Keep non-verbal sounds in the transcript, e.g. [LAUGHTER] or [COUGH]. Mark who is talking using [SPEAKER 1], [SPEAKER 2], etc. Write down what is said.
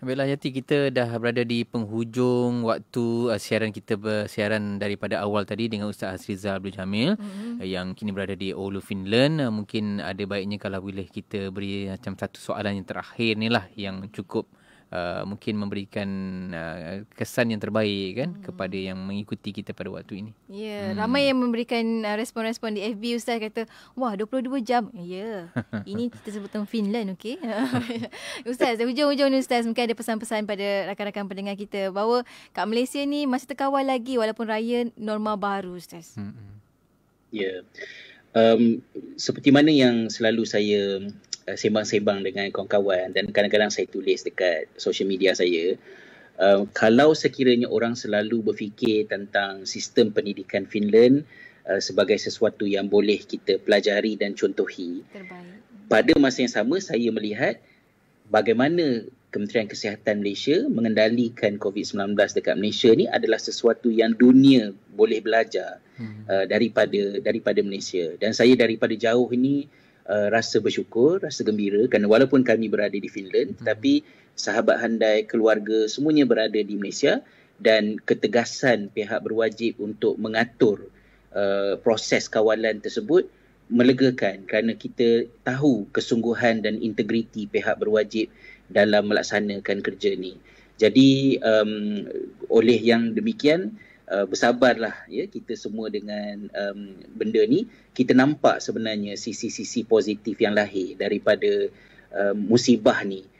[SPEAKER 1] Baiklah Yati, kita dah berada di penghujung waktu uh, siaran kita bersiaran daripada awal tadi dengan Ustaz Azrizal Abdul Jamil mm-hmm. yang kini berada di Oulu, Finland. Uh, mungkin ada baiknya kalau boleh kita beri macam satu soalan yang terakhir ni lah yang cukup uh, mungkin memberikan uh, kesan yang terbaik kan hmm. kepada yang mengikuti kita pada waktu ini.
[SPEAKER 2] Ya, yeah, hmm. ramai yang memberikan uh, respon-respon di FB Ustaz kata, "Wah, 22 jam." Ya. Yeah. [LAUGHS] ini kita sebutkan Finland, okey. [LAUGHS] Ustaz, hujung-hujung ni Ustaz mungkin ada pesan-pesan pada rakan-rakan pendengar kita bahawa kat Malaysia ni masih terkawal lagi walaupun raya normal baru Ustaz. Hmm.
[SPEAKER 3] Ya. Yeah. Um, seperti mana yang selalu saya uh, sembang-sembang dengan kawan-kawan dan kadang-kadang saya tulis dekat social media saya uh, kalau sekiranya orang selalu berfikir tentang sistem pendidikan Finland uh, sebagai sesuatu yang boleh kita pelajari dan contohi Terbaik. pada masa yang sama saya melihat bagaimana Kementerian Kesihatan Malaysia mengendalikan COVID-19 dekat Malaysia ni adalah sesuatu yang dunia boleh belajar hmm. uh, daripada daripada Malaysia dan saya daripada jauh ini uh, rasa bersyukur, rasa gembira kerana walaupun kami berada di Finland hmm. tetapi sahabat handai, keluarga semuanya berada di Malaysia dan ketegasan pihak berwajib untuk mengatur uh, proses kawalan tersebut melegakan kerana kita tahu kesungguhan dan integriti pihak berwajib dalam melaksanakan kerja ni. Jadi um, oleh yang demikian uh, bersabarlah ya. Kita semua dengan um, benda ni kita nampak sebenarnya sisi-sisi positif yang lahir daripada um, musibah ni